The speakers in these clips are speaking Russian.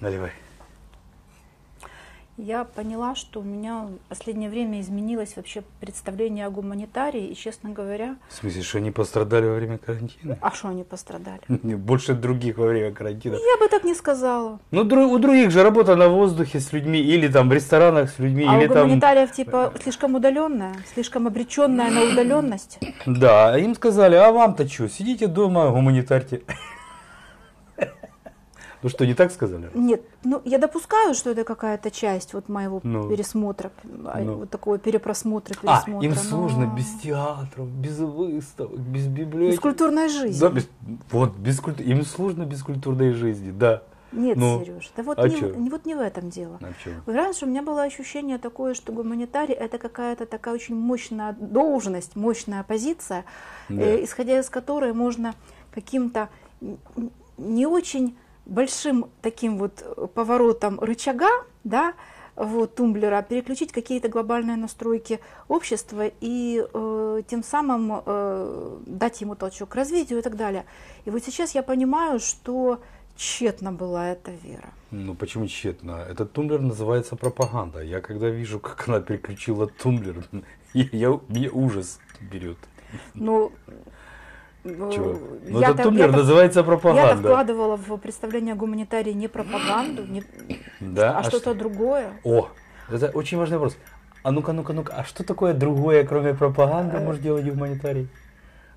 Наливай. Я поняла, что у меня в последнее время изменилось вообще представление о гуманитарии, и, честно говоря, В смысле, что они пострадали во время карантина? а что они пострадали? Больше других во время карантина. Я бы так не сказала. Ну, у других же работа на воздухе с людьми, или там в ресторанах с людьми, А или у там... гуманитариев типа слишком удаленная, слишком обреченная на удаленность. Да, им сказали, а вам-то что, сидите дома, гуманитарьте. Ну что, не так сказали? Нет, ну я допускаю, что это какая-то часть вот моего Ну. пересмотра, а, Ну. вот такого перепросмотра, А, пересмотра. им но- сложно без театров, без выставок, без библиотек. Без культурной жизни. Да, без, вот, без культу- им сложно без культурной жизни, да. Нет, Ну, Сереж, да вот, а не, не- вот не в этом дело. А Раньше у меня было ощущение такое, что гуманитарий это какая-то такая очень мощная должность, мощная позиция, Да. э, исходя из которой можно каким-то не очень большим таким вот э, поворотом рычага, да, вот, тумблера, переключить какие-то глобальные настройки общества и э, тем самым э, дать ему толчок к развитию и так далее. И вот сейчас я понимаю, что тщетна была эта вера. Ну почему тщетно? Этот тумблер называется пропаганда. Я когда вижу, как она переключила тумблер, я, я- меня ужас берет. Ну, Чего? Ну я-то- этот тумблер называется пропаганда. вкладывала в представление о гуманитарии не пропаганду, не- Да? а, что-то что? другое. О, это очень важный вопрос. А ну-ка, ну-ка, ну-ка, а что такое другое, кроме Э. пропаганды, может делать гуманитарий?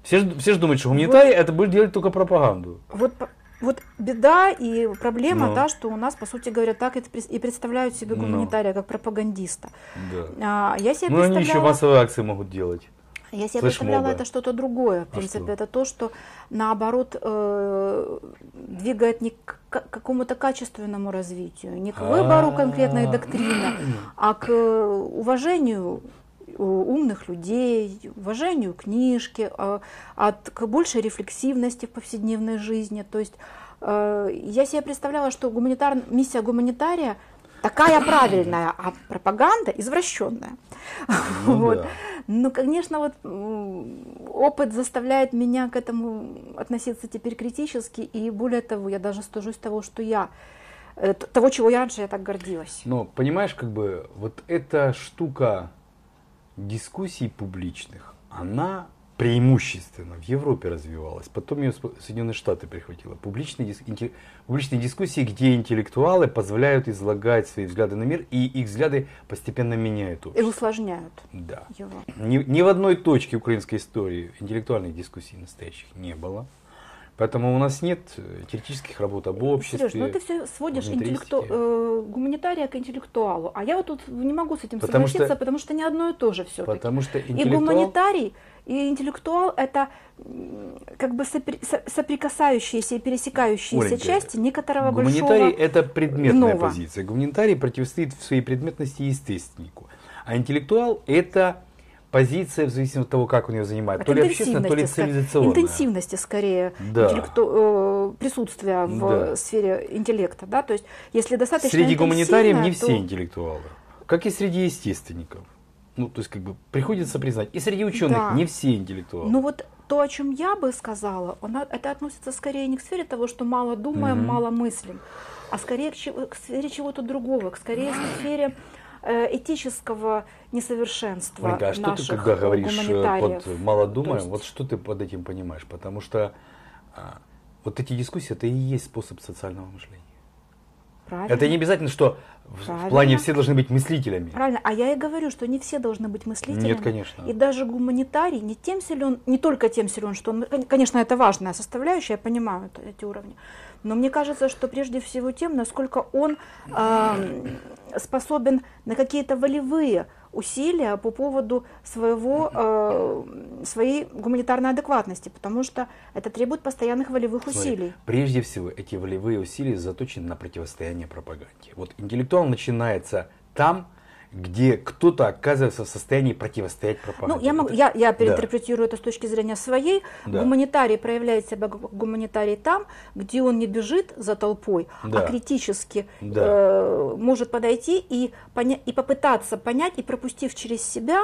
Все же, все же думают, что гуманитарий это будет делать только пропаганду. Вот, вот беда и проблема, Ну. да, что у нас, по сути говоря, так и представляют себе Ну. гуманитария как пропагандиста. Да. А, я себе Ну они еще представляла, массовые акции могут делать. Я себе представляла это что-то другое. В А принципе, что? это то, что наоборот э, двигает не к какому-то качественному развитию, не к выбору конкретной А. доктрины, а к э, уважению умных людей, уважению книжки, э, от, к большей рефлексивности в повседневной жизни. То есть э, я себе представляла, что гуманитар... миссия гуманитария такая правильная, а пропаганда извращенная. Ну Вот. да. Ну, конечно, вот опыт заставляет меня к этому относиться теперь критически, и более того, я даже стыжусь того, что я э, того, чего я раньше я так гордилась. Но понимаешь, как бы вот эта штука дискуссий публичных, она преимущественно в Европе развивалась, потом ее Соединенные Штаты прихватило. Публичные, дис- публичные дискуссии, где интеллектуалы позволяют излагать свои взгляды на мир, и их взгляды постепенно меняют И общество. усложняют Да. его. Ни, ни в одной точке украинской истории интеллектуальных дискуссий настоящих не было. Поэтому у нас нет э, теоретических работ об обществе. Сереж, ну ты все сводишь интеллекту... э, гуманитария к интеллектуалу, а я вот тут не могу с этим Потому согласиться, что- потому что не одно и то же все Потому что И интеллектуал... гуманитарий, и интеллектуал это как бы сопри- со- соприкасающиеся и пересекающиеся Оленька, части некоторого Гуманитарий большого... это предметная иного. позиция. Гуманитарий противостоит в своей предметности естественнику. А интеллектуал это позиция в зависимости от того, как он ее занимает. от То ли общественная, то ли цивилизационная. интенсивности скорее Да. интеллекту- э, присутствия в Да. сфере интеллекта, да, то есть если достаточно Среди гуманитариев не все то- интеллектуалы. Как и среди естественников. Ну, то есть, как бы, приходится признать. И среди ученых Да. не все интеллектуалы. Ну вот то, о чем я бы сказала, она- это относится скорее не к сфере того, что мало думаем, Мгм. мало мыслим, а скорее к, к сфере чего-то другого, к скорее к сфере э, этического несовершенства Ольга, а что ты, когда э, говоришь э, под мало думаем, есть- вот что ты под этим понимаешь? Потому что а, вот эти дискуссии, это и есть способ социального мышления. Правильно. Это не обязательно, что в- в Правильно. плане все должны быть мыслителями. Правильно, а я и говорю, что не все должны быть мыслителями. Нет, конечно. И даже гуманитарий не тем силен, не только тем силен, что он, кон- конечно, это важная составляющая, я понимаю это- эти уровни, но мне кажется, что прежде всего тем, насколько он эм, способен на какие-то волевые усилия по поводу своего, э, своей гуманитарной адекватности, потому что это требует постоянных волевых Смотри, усилий. Прежде всего, эти волевые усилия заточены на противостояние пропаганде. Вот интеллектуал начинается там, где кто-то оказывается в состоянии противостоять пропаганде. Ну, я, могу, я, я Да. переинтерпретирую это с точки зрения своей. Да. Гуманитарий проявляет себя как гуманитарий там, где он не бежит за толпой, Да. а критически Да. э, может подойти и, поня- и попытаться понять, и пропустив через себя,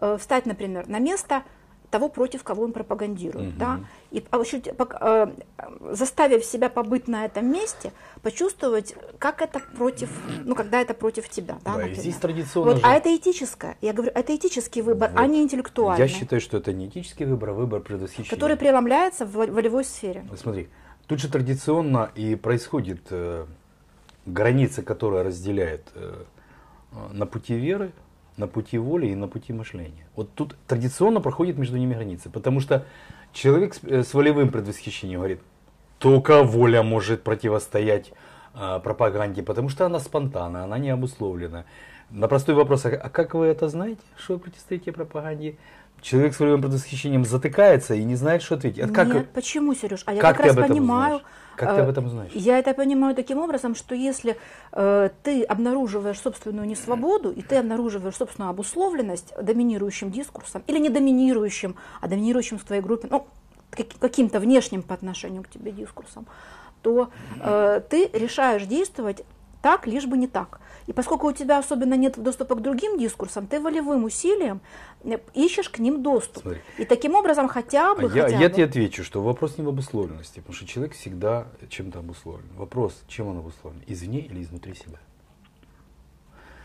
э, встать, например, на место того, против кого он пропагандирует. Угу. Да? И э, заставив себя побыть на этом месте, почувствовать, как это против, ну, когда это против тебя. Да, да здесь традиционно вот, же... А это этическое. Я говорю, это этический выбор, вот. а не интеллектуальный. Я считаю, что это не этический выбор, а выбор предвосхищения. Который преломляется в волевой сфере. Смотри, тут же традиционно и происходит э, граница, которая разделяет э, на пути веры, на пути воли и на пути мышления. Вот тут традиционно проходит между ними границы, потому что человек с, э, с волевым предвосхищением говорит, только воля может противостоять э, пропаганде, потому что она спонтанна, она не обусловлена. На простой вопрос, а, а как вы это знаете, что вы противостоите пропаганде? Человек с волевым предвосхищением затыкается и не знает, что ответить. А Нет, как, почему, Сереж? А я как, как раз понимаю. Знаешь? Как ты об этом знаешь? Я это понимаю таким образом, что если э, ты обнаруживаешь собственную несвободу, и ты обнаруживаешь собственную обусловленность доминирующим дискурсом, или не доминирующим, а доминирующим в твоей группе, ну, каким-то внешним по отношению к тебе дискурсом, то э, ты решаешь действовать так, лишь бы не так. И поскольку у тебя особенно нет доступа к другим дискурсам, ты волевым усилием э, ищешь к ним доступ. Смотри. И таким образом хотя бы... Я, хотя я бы... тебе отвечу, что вопрос не в обусловленности, потому что человек всегда чем-то обусловлен. Вопрос, чем он обусловлен, извне или изнутри себя.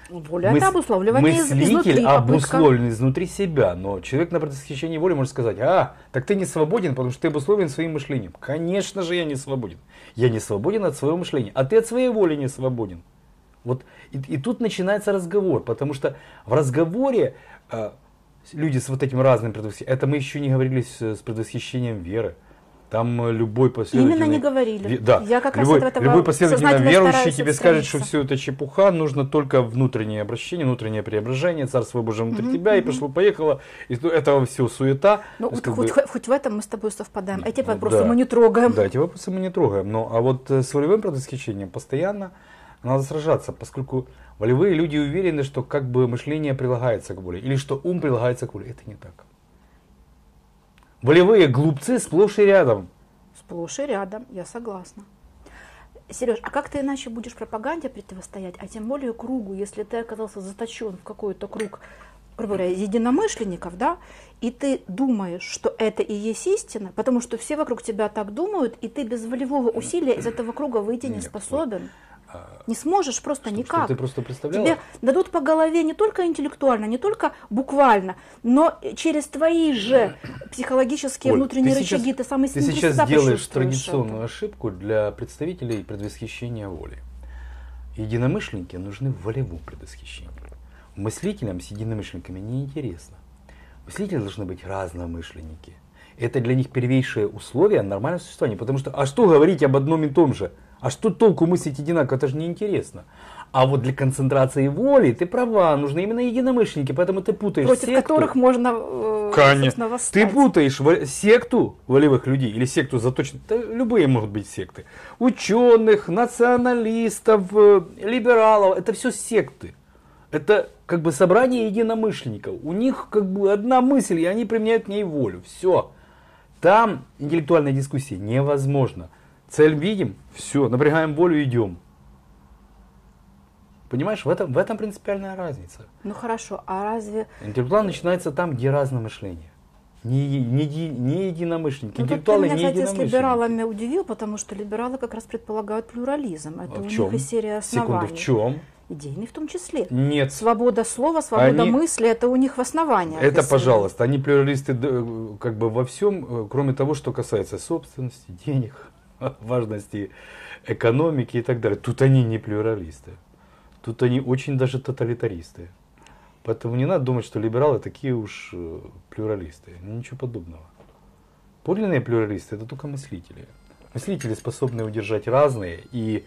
Воля это обусловливание мыслитель изнутри. обусловлен изнутри себя, но человек на предвосхищении воли может сказать, а, так ты не свободен, потому что ты обусловлен своим мышлением. Конечно же я не свободен. Я не свободен от своего мышления, а ты от своей воли не свободен. Вот и, и тут начинается разговор, потому что в разговоре э, люди с вот этим разным предвосхищением, это мы еще не говорили с, с предвосхищением веры. Там э, любой последовательный... Именно не говорили. Да, Я как любой, раз этого любой последовательно верующий тебе скажет, что все это чепуха, нужно только внутреннее обращение, внутреннее преображение, Царство Божие внутри угу, тебя, угу. и пошло-поехало, и этого все суета. Ну, вот хоть, бы... хоть в этом мы с тобой совпадаем. Эти вопросы да, мы не трогаем. Да, эти вопросы мы не трогаем. Но, а вот э, с волевым предвосхищением постоянно надо сражаться, поскольку волевые люди уверены, что как бы мышление прилагается к воле, или что ум прилагается к воле. Это не так. Волевые глупцы сплошь и рядом. Сплошь и рядом, я согласна. Сереж, а как ты иначе будешь пропаганде противостоять, а тем более кругу, если ты оказался заточен в какой-то круг, грубо говоря, единомышленников, да, и ты думаешь, что это и есть истина, потому что все вокруг тебя так думают, и ты без волевого усилия из этого круга выйти не способен. Не сможешь просто что, никак. Что ты просто представляла? Тебе дадут по голове не только интеллектуально, не только буквально, но через твои же психологические Оль, внутренние ты рычаги сейчас, ты самый Ты сейчас делаешь традиционную это. ошибку для представителей предвосхищения воли. Единомышленники нужны в волевом предвосхищении. Мыслителям с единомышленниками неинтересно. Мыслители должны быть разномышленники. Это для них первейшее условие нормального существования. Потому что, а что говорить об одном и том же? А что толку мыслить одинаково? Это же неинтересно. А вот для концентрации воли ты права, нужны именно единомышленники, поэтому ты путаешь Против секту. которых можно э, Конечно. Восстать. Ты путаешь секту волевых людей или секту заточенных, любые могут быть секты, ученых, националистов, э, либералов, это все секты. Это как бы собрание единомышленников. У них как бы одна мысль, и они применяют к ней волю. Все. Там интеллектуальная дискуссия невозможна. Цель видим, все, напрягаем волю, идем. Понимаешь, в этом, в этом принципиальная разница. Ну хорошо, а разве... Интеллектуал начинается там, где разное мышление. Не, не, не единомышленники. Ну, Интеллектуалы ты меня, не кстати, с либералами удивил, потому что либералы как раз предполагают плюрализм. Это а у чем? них и серия оснований. Секунду, в чем? Идейный в том числе. Нет. Свобода слова, свобода они... мысли, это у них в основании. Это, описано. пожалуйста, они плюралисты как бы во всем, э, кроме того, что касается собственности, денег, важности экономики и так далее. Тут они не плюралисты. Тут они очень даже тоталитаристы. Поэтому не надо думать, что либералы такие уж э, плюралисты. Ничего подобного. Подлинные плюралисты это только мыслители. Мыслители способны удержать разные и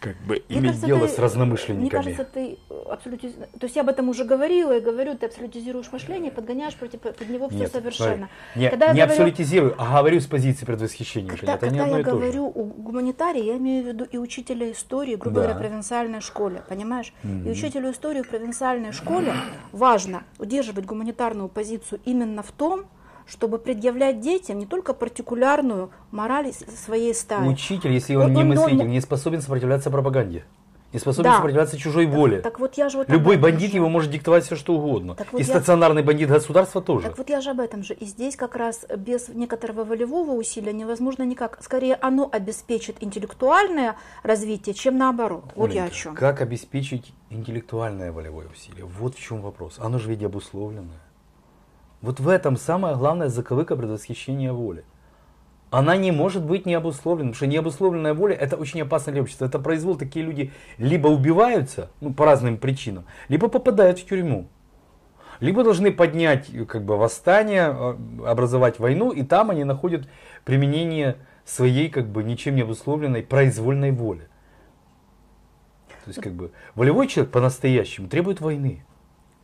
как бы мне иметь кажется, дело ты, с разномышленниками. Мне кажется, ты абсолютно... То есть я об этом уже говорила и говорю, ты абсолютизируешь мышление, подгоняешь против, под него все Нет, совершенно. Не, когда не говорю, абсолютизирую, а говорю с позиции предвосхищения. Когда, это когда я говорю о гуманитарии, я имею в виду и учителя истории, грубо да. говоря, в провинциальной школе, понимаешь? Mm-hmm. И учителю истории в провинциальной школе важно удерживать гуманитарную позицию именно в том, чтобы предъявлять детям не только партикулярную мораль своей стаи. Учитель, если он, он не мыслитель, он... не способен сопротивляться пропаганде. и способен Да. сопротивляться чужой воле. Так вот я же вот Любой бандит же. его может диктовать все, что угодно. Так вот и я- стационарный бандит государства тоже. Так вот я же об этом же. И здесь как раз без некоторого волевого усилия невозможно никак. Скорее оно обеспечит интеллектуальное развитие, чем наоборот. Вот я о Оленька, чем. Как обеспечить интеллектуальное волевое усилие? Вот в чем вопрос. Оно же ведь обусловленное. Вот в этом самая главная заковыка предвосхищения воли. Она не может быть необусловленной, потому что необусловленная воля это очень опасно для общества. Это произвол, такие люди либо убиваются, ну, по разным причинам, либо попадают в тюрьму. Либо должны поднять как бы, восстание, э, образовать войну, и там они находят применение своей как бы ничем не обусловленной произвольной воли. То есть как бы волевой человек по-настоящему требует войны.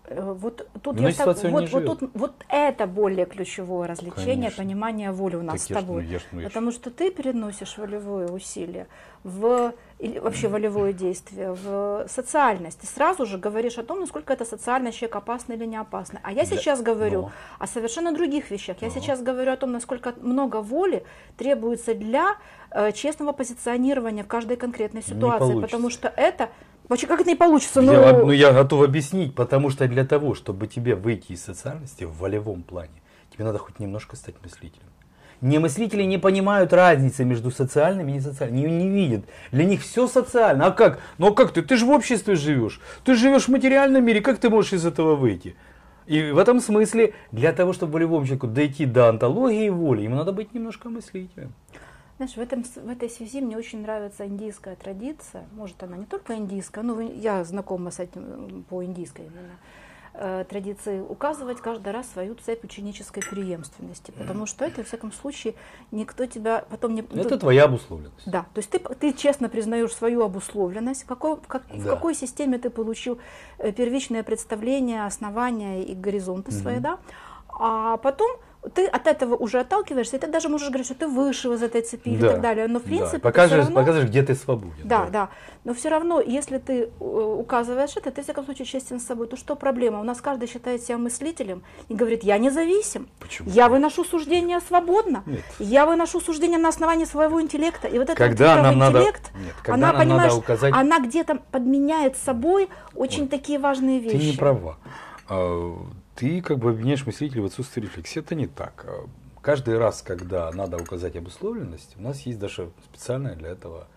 Э, Вот тут, Но я так- вот, вот, тут, вот это более ключевое развлечение, Конечно. понимание воли у нас Так с ну, тобой. ж, ну, я ж- Потому что ты переносишь волевое усилие в или вообще волевое действие в социальность. Ты сразу же говоришь о том, насколько эта социальность человек опасна или не опасна. А я Да, сейчас говорю но. о совершенно других вещах. Я Но. сейчас говорю о том, насколько много воли требуется для э, честного позиционирования в каждой конкретной ситуации. Потому что это... Вообще, как это не получится? Я, Ну, ну, я готов объяснить, потому что для того, чтобы тебе выйти из социальности в волевом плане, тебе надо хоть немножко стать мыслителем. Не мыслители не понимают разницы между социальными и несоциальными, не, не видят. Для них все социально. А как? Ну а как ты? Ты же в обществе живешь. Ты живешь в материальном мире. Как ты можешь из этого выйти? И в этом смысле, для того, чтобы волевому человеку дойти до антологии воли, ему надо быть немножко мыслителем. Знаешь, в, этом, в этой связи мне очень нравится индийская традиция. Может, она не только индийская, но я знакома с этим по индийской именно э, традиции указывать каждый раз свою цепь ученической преемственности. Потому что это, во всяком случае, никто тебя потом не... Это твоя обусловленность. Да, то есть ты, ты честно признаешь свою обусловленность, в какой, в как- в Да. какой системе ты получил э, первичное представление, основания и горизонты свои, да, а потом ты от этого уже отталкиваешься, и ты даже можешь говорить, что ты выше из этой цепи и Да. так далее. Но в Да. принципе ты Покажешь, равно- покажешь, где ты свободен. да, да. Но все равно, если ты э, указываешь это, ты, в всяком случае, честен с собой, то что проблема? У нас каждый считает себя мыслителем и говорит, я независим, Почему? я выношу суждения свободно, Нет. я выношу суждения на основании своего интеллекта. И вот этот Когда вот нам надо- интеллект, нет, когда она, нам надо понимаешь, указать- она где-то подменяет собой очень такие важные вещи. Ты не права. Ты как бы обвиняешь мыслителя в отсутствии рефлексии. Это не так. Каждый раз, когда надо указать обусловленность, у нас есть даже специальная для этого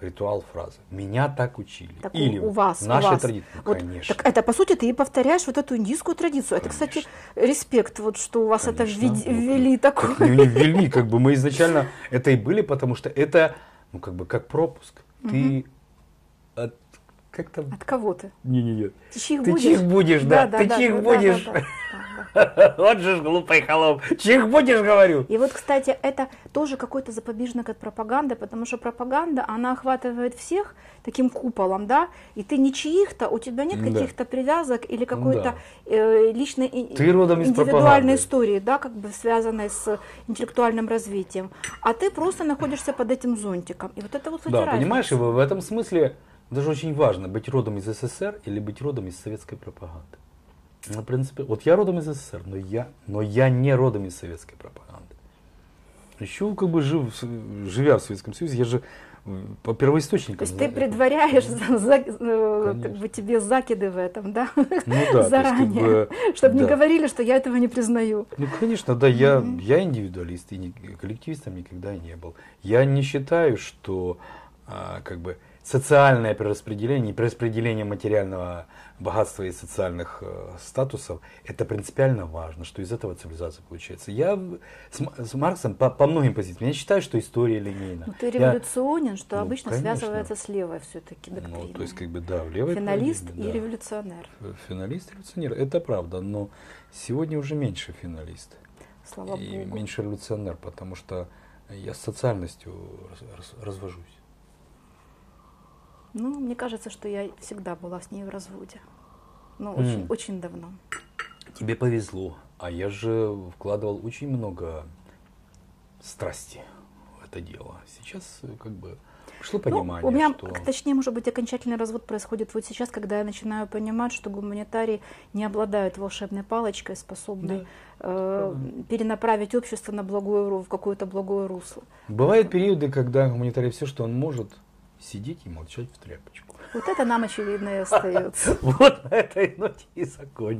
ритуал фразы. Меня так учили. Так Или у вас, у вас. традиции. Ну, Вот, конечно. так это, по сути, ты и повторяешь вот эту индийскую традицию. Это, кстати, респект, вот что у вас это Конечно. введи- Ну, ввели такое. Так не ввели, как бы мы изначально это и были, потому что это, ну как бы как пропуск. Ты от, как там? От кого ты? Не-не-не. Ты чих Ты будешь? чих будешь, да, ты чих да, будешь. да, да, да. Вот же ж глупый холоп. Чих будешь, говорю. И вот, кстати, это тоже какой-то запобежник от пропаганды, потому что пропаганда, она охватывает всех таким куполом, да, и ты не чьих-то, у тебя нет Да. каких-то привязок или какой-то да. э, личной Ты родом из индивидуальной истории, да, как бы связанной с интеллектуальным развитием, а ты просто находишься под этим зонтиком. И вот это вот, кстати, Да, разница. понимаешь, в этом смысле даже очень важно быть родом из СССР или быть родом из советской пропаганды. Ну, в принципе, вот я родом из СССР, но я, но я не родом из советской пропаганды. Еще как бы жив, живя в Советском Союзе, я же по первоисточникам. То есть ты предваряешь за- за- э, как бы тебе закиды в этом, да? Ну да, то есть, как заранее, бы, чтобы не да. говорили, что я этого не признаю. Ну, конечно, да, я, я индивидуалист, и не- коллективистом никогда не был. Я не считаю, что а, как бы социальное перераспределение, перераспределение материального богатства и социальных э, статусов, это принципиально важно, что из этого цивилизация получается. Я с, с Марксом по, по многим позициям, я считаю, что история линейна. Ну, ты Я- революционен, что Ну, обычно конечно. связывается с левой все-таки ну, доктриной. то есть, как бы, да, в левой Финалист и да. революционер. Финалист, революционер, это правда, но сегодня уже меньше финалист. Слава и богу. меньше революционер, потому что я с социальностью раз- раз- развожусь. Ну, мне кажется, что я всегда была с ней в разводе. Ну, М. очень, очень давно. Тебе повезло, а я же вкладывал очень много страсти в это дело. Сейчас э, как бы пришло Ну, понимание, у меня, что... точнее, может быть, окончательный развод происходит вот сейчас, когда я начинаю понимать, что гуманитарии не обладают волшебной палочкой, способной э, перенаправить общество на благое, в какое-то благое русло. Бывают периоды, когда гуманитарий все, что он может, сидеть и молчать в тряпочку. Вот это нам очевидно и остается. Вот на этой ноте и закончим.